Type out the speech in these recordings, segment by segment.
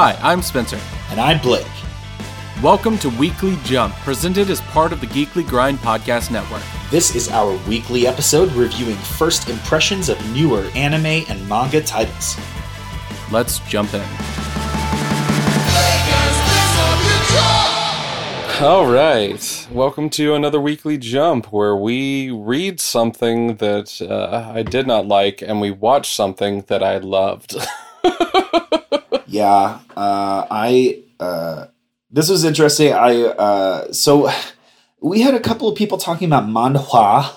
Hi, I'm Spencer. And I'm Blake. Welcome to Weekly Jump, presented as part of the Geekly Grind Podcast Network. This is our weekly episode reviewing first impressions of newer anime and manga titles. Let's jump in. All right. Welcome to another weekly jump where we read something that uh, I did not like and we watch something that I loved. yeah, uh, I. Uh, this was interesting. I uh, so we had a couple of people talking about manhwa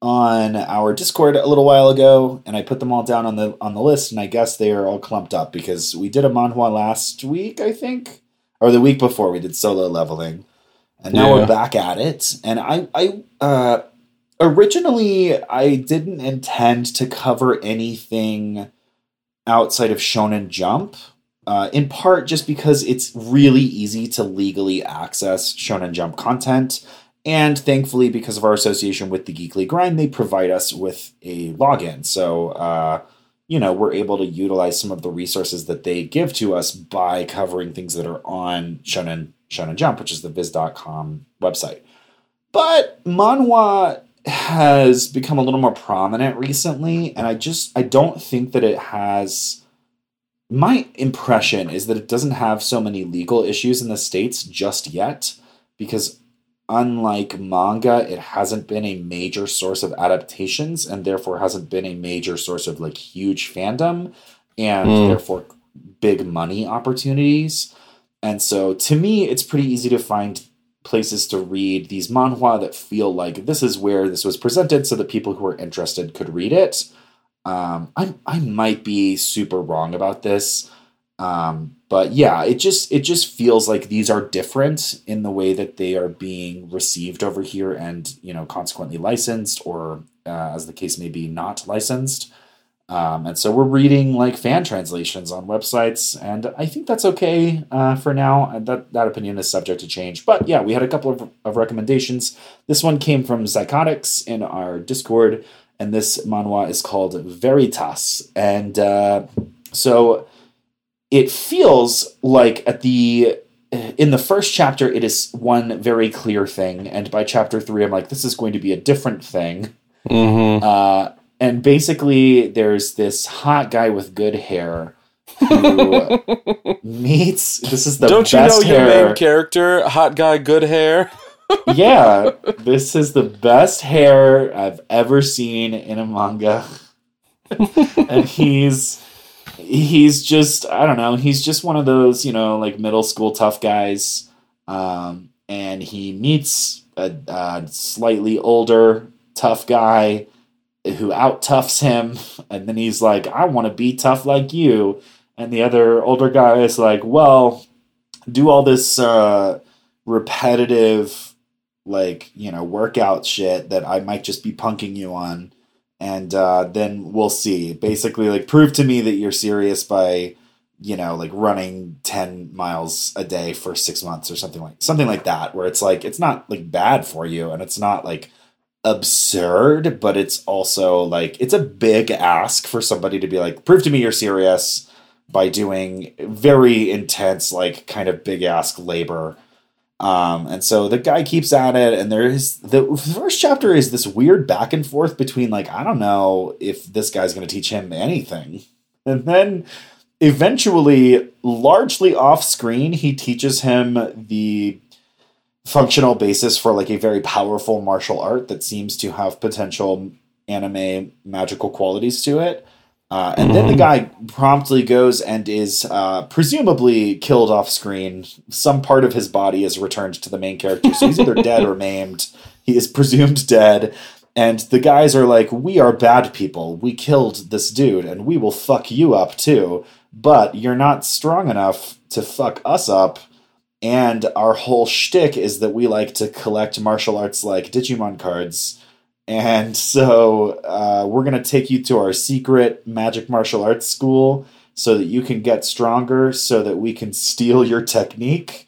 on our Discord a little while ago, and I put them all down on the on the list, and I guess they are all clumped up because we did a manhwa last week, I think or the week before we did solo leveling, and now yeah. we're back at it. And I, I uh, originally I didn't intend to cover anything outside of Shonen Jump. Uh, in part just because it's really easy to legally access Shonen Jump content. And thankfully, because of our association with the Geekly Grind, they provide us with a login. So, uh, you know, we're able to utilize some of the resources that they give to us by covering things that are on Shonen Shonen Jump, which is the Viz.com website. But manhwa has become a little more prominent recently, and I just I don't think that it has my impression is that it doesn't have so many legal issues in the States just yet, because unlike manga, it hasn't been a major source of adaptations and therefore hasn't been a major source of like huge fandom and mm. therefore big money opportunities. And so to me, it's pretty easy to find places to read these manhwa that feel like this is where this was presented so that people who are interested could read it. Um, I, I might be super wrong about this. Um, but yeah, it just it just feels like these are different in the way that they are being received over here, and you know, consequently licensed, or uh, as the case may be, not licensed. Um, and so we're reading like fan translations on websites, and I think that's okay uh, for now. That that opinion is subject to change. But yeah, we had a couple of, of recommendations. This one came from Psychotics in our Discord, and this manhwa is called Veritas. And uh, so it feels like at the in the first chapter it is one very clear thing and by chapter three i'm like this is going to be a different thing mm-hmm. uh, and basically there's this hot guy with good hair who meets this is the don't you know your hair. main character hot guy good hair yeah this is the best hair i've ever seen in a manga and he's he's just I don't know, he's just one of those, you know, like middle school tough guys. Um, and he meets a, a slightly older tough guy who out toughs him, and then he's like, I want to be tough like you. And the other older guy is like, Well, do all this uh, repetitive, like, you know, workout shit that I might just be punking you on and uh, then we'll see. Basically, like prove to me that you're serious by you know like running 10 miles a day for six months or something like something like that where it's like it's not like bad for you and it's not like absurd but it's also like it's a big ask for somebody to be like prove to me you're serious by doing very intense like kind of big ask labor. Um, and so the guy keeps at it, and there is the first chapter is this weird back and forth between like I don't know if this guy's going to teach him anything, and then eventually, largely off screen, he teaches him the functional basis for like a very powerful martial art that seems to have potential anime magical qualities to it. Uh, and then the mm-hmm. guy promptly goes and is uh, presumably killed off screen. Some part of his body is returned to the main character. So he's either dead or maimed. He is presumed dead. And the guys are like, We are bad people. We killed this dude, and we will fuck you up too. But you're not strong enough to fuck us up. And our whole shtick is that we like to collect martial arts like Digimon cards and so uh, we're going to take you to our secret magic martial arts school so that you can get stronger, so that we can steal your technique.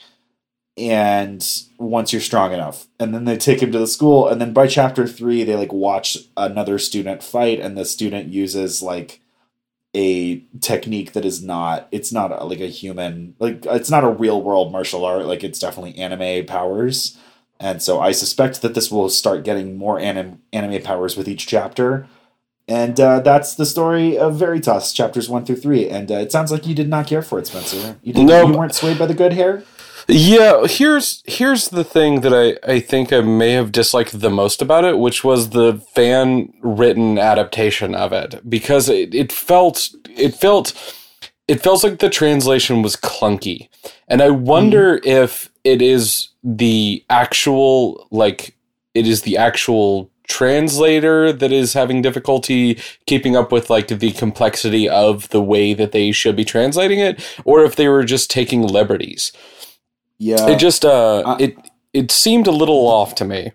And once you're strong enough, and then they take him to the school, and then by chapter three, they like watch another student fight, and the student uses like a technique that is not it's not a, like a human like it's not a real world martial art like it's definitely anime powers. And so i suspect that this will start getting more anim- anime powers with each chapter. And uh, that's the story of veritas chapters one through three. And uh, it sounds like you did not care for it spencer. You, didn't, No, you weren't swayed by the good hair Yeah, here's here's the thing that I, I think I may have disliked the most about it, which was the fan written adaptation of it. Because it, it felt it felt it feels like the translation was clunky. And I wonder mm-hmm. if it is the actual like it is the actual translator that is having difficulty keeping up with like the complexity of the way that they should be translating it or if they were just taking liberties yeah it just uh Uh, it it seemed a little off to me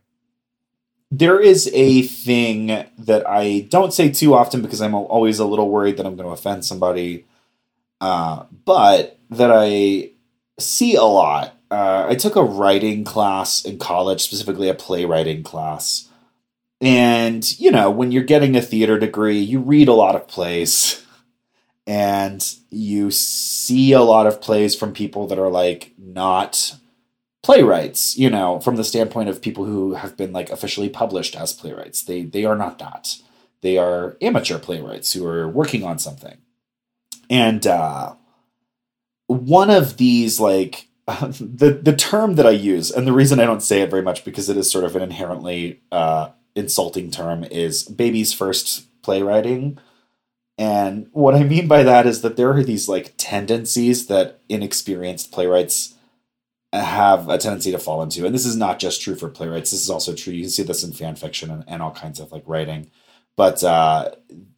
there is a thing that I don't say too often because I'm always a little worried that I'm going to offend somebody, uh, but that I see a lot. Uh, I took a writing class in college, specifically a playwriting class. And, you know, when you're getting a theater degree, you read a lot of plays and you see a lot of plays from people that are like not playwrights you know from the standpoint of people who have been like officially published as playwrights. They they are not that. They are amateur playwrights who are working on something. And uh one of these like the the term that i use and the reason i don't say it very much because it is sort of an inherently uh insulting term is baby's first playwriting and what i mean by that is that there are these like tendencies that inexperienced playwrights have a tendency to fall into. And this is not just true for playwrights. This is also true. You can see this in fan fiction and, and all kinds of like writing. But uh,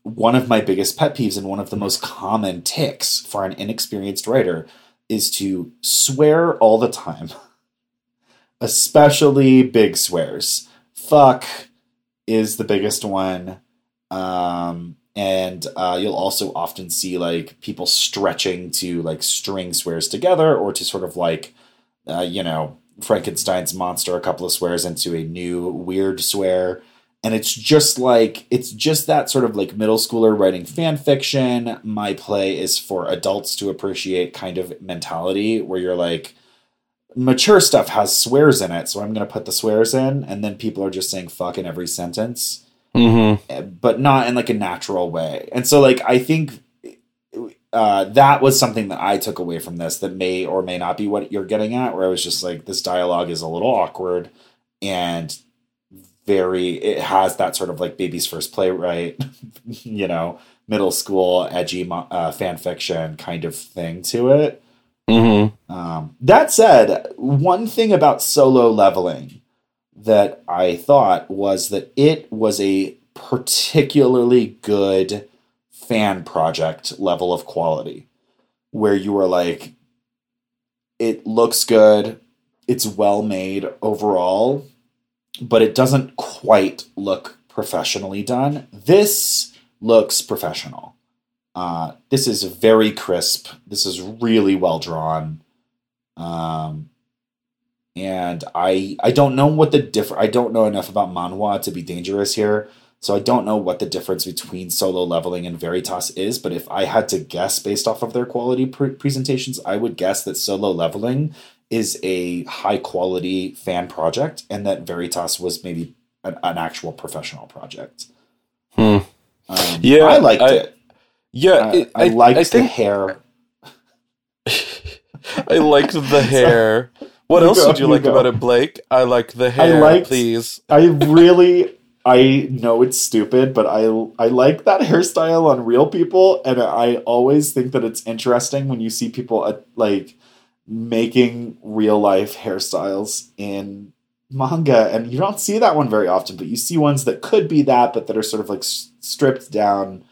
one of my biggest pet peeves and one of the most common ticks for an inexperienced writer is to swear all the time, especially big swears. Fuck is the biggest one. Um, and uh, you'll also often see like people stretching to like string swears together or to sort of like uh, you know, Frankenstein's monster a couple of swears into a new weird swear. And it's just like, it's just that sort of like middle schooler writing fan fiction. My play is for adults to appreciate kind of mentality where you're like, mature stuff has swears in it. So I'm going to put the swears in. And then people are just saying fuck in every sentence mm-hmm but not in like a natural way. And so like I think uh, that was something that I took away from this that may or may not be what you're getting at, where I was just like, this dialogue is a little awkward and very, it has that sort of like baby's first playwright, you know, middle school edgy uh, fan fiction kind of thing to it. mm-hmm Um, that said, one thing about solo leveling that I thought was that it was a particularly good fan project level of quality where you were like, it looks good, it's well made overall, but it doesn't quite look professionally done. This looks professional. Uh, this is very crisp. This is really well drawn. Um, and I I don't know what the diff I don't know enough about manhwa to be dangerous here. So I don't know what the difference between solo leveling and Veritas is, but if I had to guess based off of their quality pre- presentations, I would guess that solo leveling is a high quality fan project and that Veritas was maybe an, an actual professional project. Hmm. Um, Yeah, I liked I- it. yeah Uh, it- I, liked I the hair. i liked the hair what You else go, did you you like go. about it blake i like the hair I liked- please I really I know it's stupid, but I I like that hairstyle on real people, and I always think that it's interesting when you see people uh, like making real life hairstyles in manga, and you don't see that one very often, but you see ones that could be that, but that are sort of like stripped down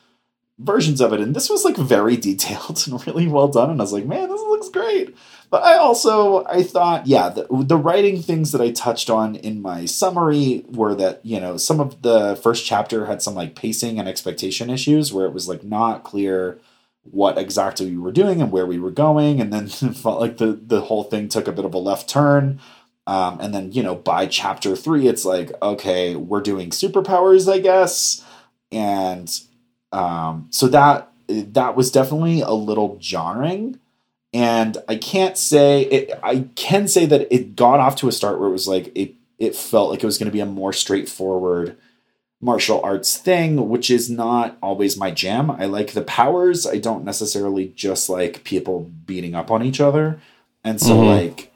versions of it, and this was like very detailed and really well done, and I was like, man, this looks great. But I also I thought, yeah, the, the writing things that I touched on in my summary were that you know some of the first chapter had some like pacing and expectation issues where it was like not clear what exactly we were doing and where we were going, and then felt like the the whole thing took a bit of a left turn. Um, and then you know by chapter three, it's like okay, we're doing superpowers, I guess, and um, so that that was definitely a little jarring. And I can't say it, I can say that it got off to a start where it was like it it felt like it was going to be a more straightforward martial arts thing, which is not always my jam. I like the powers. I don't necessarily just like people beating up on each other. And so Mhm. like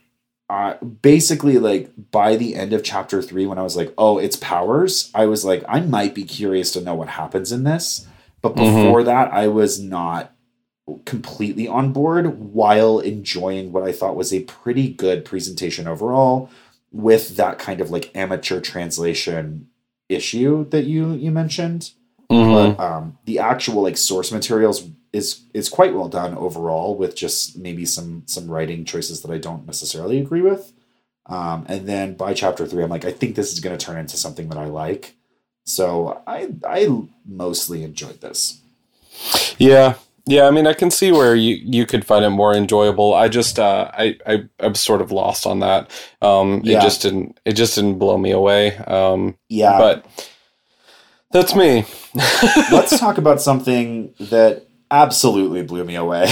uh, basically like by the end of chapter 3 when I was like, "Oh, it's powers." I was like, I might be curious to know what happens in this. But Mhm. before that, I was not completely on board while enjoying what I thought was a pretty good presentation overall with that kind of like amateur translation issue that you you mentioned Mhm. but um, the actual like source materials is is quite well done overall with just maybe some some writing choices that I don't necessarily agree with um, and then by chapter three I'm like I think this is going to turn into something that I like so I I mostly enjoyed this Yeah. Yeah, I mean I can see where you, you could find it more enjoyable. I just uh I, I I'm sort of lost on that. Um Yeah. it just didn't it just didn't blow me away. Um yeah but that's me. let's talk about something that absolutely blew me away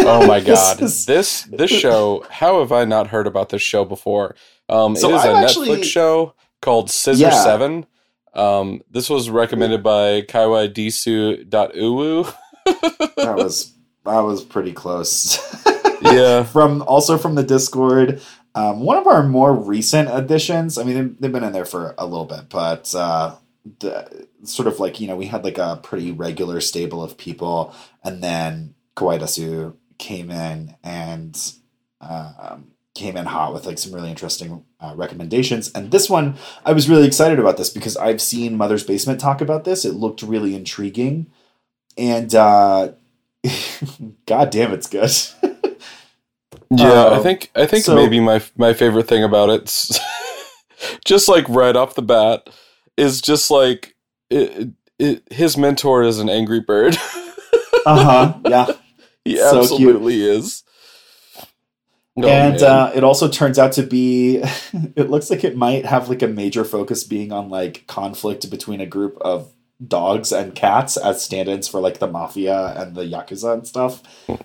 Oh my This god. is- This this show, how have I not heard about this show before? Um So it is a I've Netflix actually- show called Scissor Yeah. 7. Um this was recommended by kaiwaidisu.uwu. that was that was pretty close yeah. from also from the Discord. Um, one of our more recent additions. I mean, they've, they've been in there for a little bit, but uh, the sort of like you know we had like a pretty regular stable of people, and then Kawaii Dasu came in and um, came in hot with like some really interesting uh, recommendations. And this one, I was really excited about this because I've seen Mother's Basement talk about this. It looked really intriguing, and uh, god damn, it's good. Yeah, I Um, think I think so- maybe my my favorite thing about it, just like right off the bat is just like it, it, his mentor is an angry bird. uh huh. Yeah. he So cute. absolutely is. Oh, and uh, it also turns out to be. it looks like it might have like a major focus being on like conflict between a group of dogs and cats as stand-ins for like the mafia and the yakuza and stuff,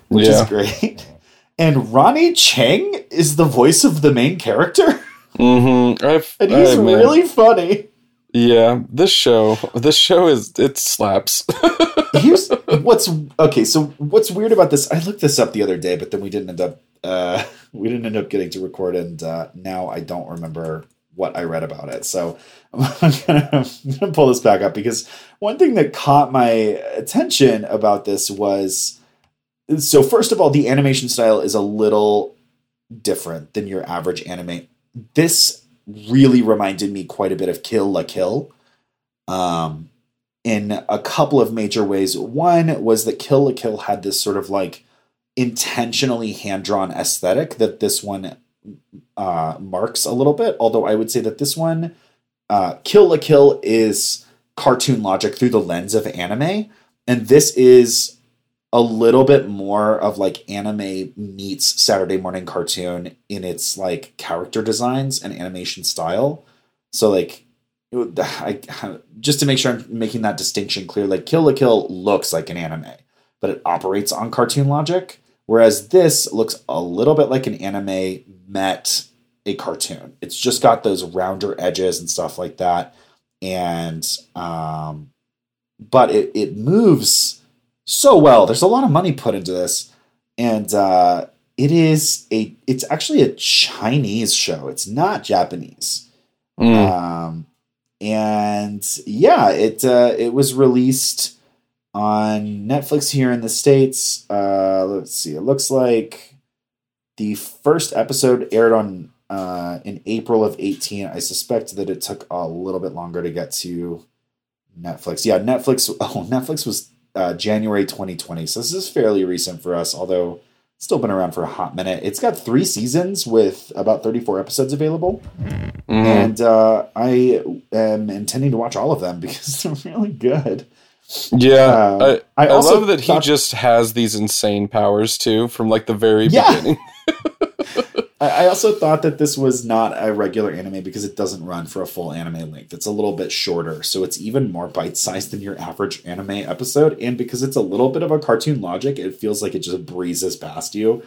which yeah. is great. And Ronnie Chang is the voice of the main character, Mm-hmm. I've, and he's I- man. really funny. yeah. This show, this show is it slaps. Here's what's okay. So what's weird about this? I looked this up the other day, but then we didn't end up. Uh, we didn't end up getting to record, and uh, now I don't remember what I read about it. So I'm gonna, I'm gonna pull this back up because one thing that caught my attention about this was so first of all, the animation style is a little different than your average anime. This really reminded me quite a bit of Kill la Kill. Um, in a couple of major ways. One was that Kill la Kill had this sort of like intentionally hand drawn aesthetic that this one uh, marks a little bit. Although I would say that this one, uh, Kill la Kill, is cartoon logic through the lens of anime, and this is a little bit more of like anime meets Saturday morning cartoon in its like character designs and animation style. So like I, just to make sure I'm making that distinction clear, like Kill la Kill looks like an anime, but it operates on cartoon logic, whereas this looks a little bit like an anime met a cartoon. It's just got those rounder edges and stuff like that, and um, but it it moves so well. There's a lot of money put into this, and uh, it is a it's actually a Chinese show. It's not Japanese. Mm. Um, and yeah, it uh, it was released on Netflix here in the states. Uh, let's see, it looks like the first episode aired on uh, in April of eighteen. I suspect that it took a little bit longer to get to Netflix. Yeah, Netflix. Oh, Netflix was uh, January 2020, so this is fairly recent for us. Although it's still been around for a hot minute. It's got three seasons with about 34 episodes available Mhm. and uh, I am intending to watch all of them because they're really good. Yeah, Uh, I, I I also love that he just has these insane powers too from like the very Yeah. beginning. I also thought that this was not a regular anime because it doesn't run for a full anime length. It's a little bit shorter, so it's even more bite sized than your average anime episode. And because it's a little bit of a cartoon logic, it feels like it just breezes past you.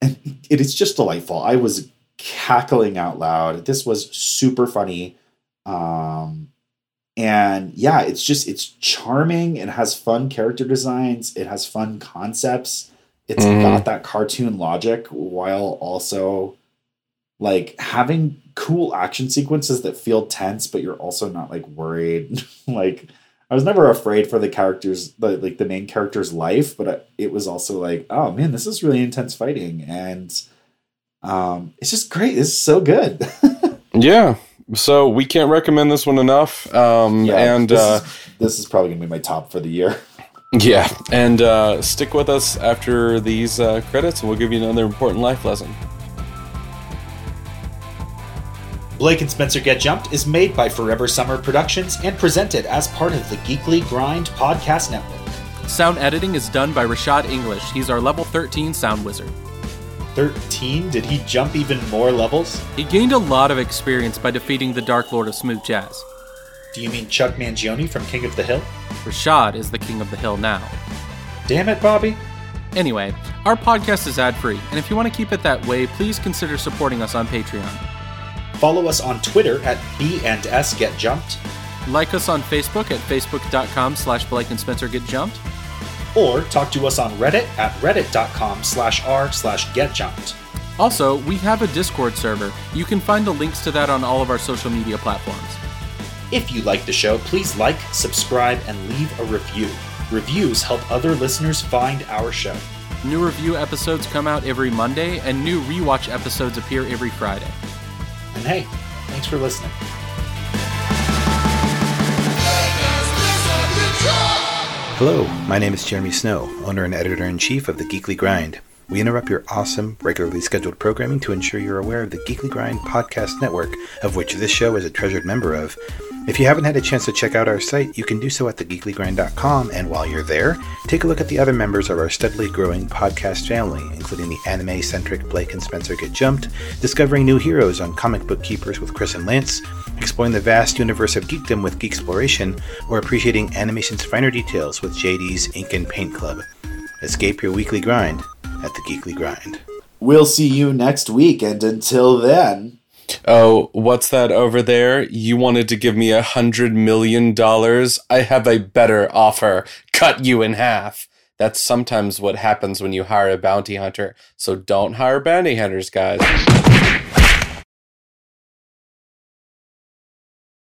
And it is just delightful. I was cackling out loud. This was super funny. Um, and yeah, it's just, it's charming. It has fun character designs, it has fun concepts it's mm. got that cartoon logic while also like having cool action sequences that feel tense, but you're also not like worried. like I was never afraid for the characters, the, like the main character's life, but it was also like, oh man, this is really intense fighting, and um, it's just great. It's so good. yeah. So we can't recommend this one enough. Um, yeah, and this, uh, is, this is probably gonna be my top for the year. Yeah, and uh, stick with us after these uh, credits, and we'll give you another important life lesson. Blake and Spencer Get Jumped is made by Forever Summer Productions and presented as part of the Geekly Grind podcast network. Sound editing is done by Rashad English. He's our level 13 sound wizard. 13? Did he jump even more levels? He gained a lot of experience by defeating the Dark Lord of Smooth Jazz. Do you mean Chuck Mangione from King of the Hill? Rashad is the king of the hill now. Damn it, Bobby. Anyway, our podcast is ad free, and if you want to keep it that way, please consider supporting us on Patreon. Follow us on Twitter at B and S Get Jumped. Like us on Facebook at facebook.com slash Blake and Spencer Get Jumped. Or talk to us on Reddit at reddit.com slash r slash get jumped. Also, we have a Discord server. You can find the links to that on all of our social media platforms. If you like the show, please like, subscribe, and leave a review. Reviews help other listeners find our show. New review episodes come out every Monday, and new rewatch episodes appear every Friday. And hey, thanks for listening. Hello, my name is Jeremy Snow, owner and editor in chief of The Geekly Grind. We interrupt your awesome, regularly scheduled programming to ensure you're aware of the Geekly Grind podcast network, of which this show is a treasured member of, if you haven't had a chance to check out our site, you can do so at thegeeklygrind.com, and while you're there, take a look at the other members of our steadily growing podcast family, including the anime centric Blake and Spencer Get Jumped, discovering new heroes on Comic Book Keepers with Chris and Lance, exploring the vast universe of geekdom with Geek Exploration, or appreciating animation's finer details with JD's Ink and Paint Club. Escape your weekly grind at the Geekly Grind. We'll see you next week, and until then, Oh, what's that over there? You wanted to give me a hundred million dollars? I have a better offer. Cut you in half. That's sometimes what happens when you hire a bounty hunter. So don't hire bounty hunters, guys.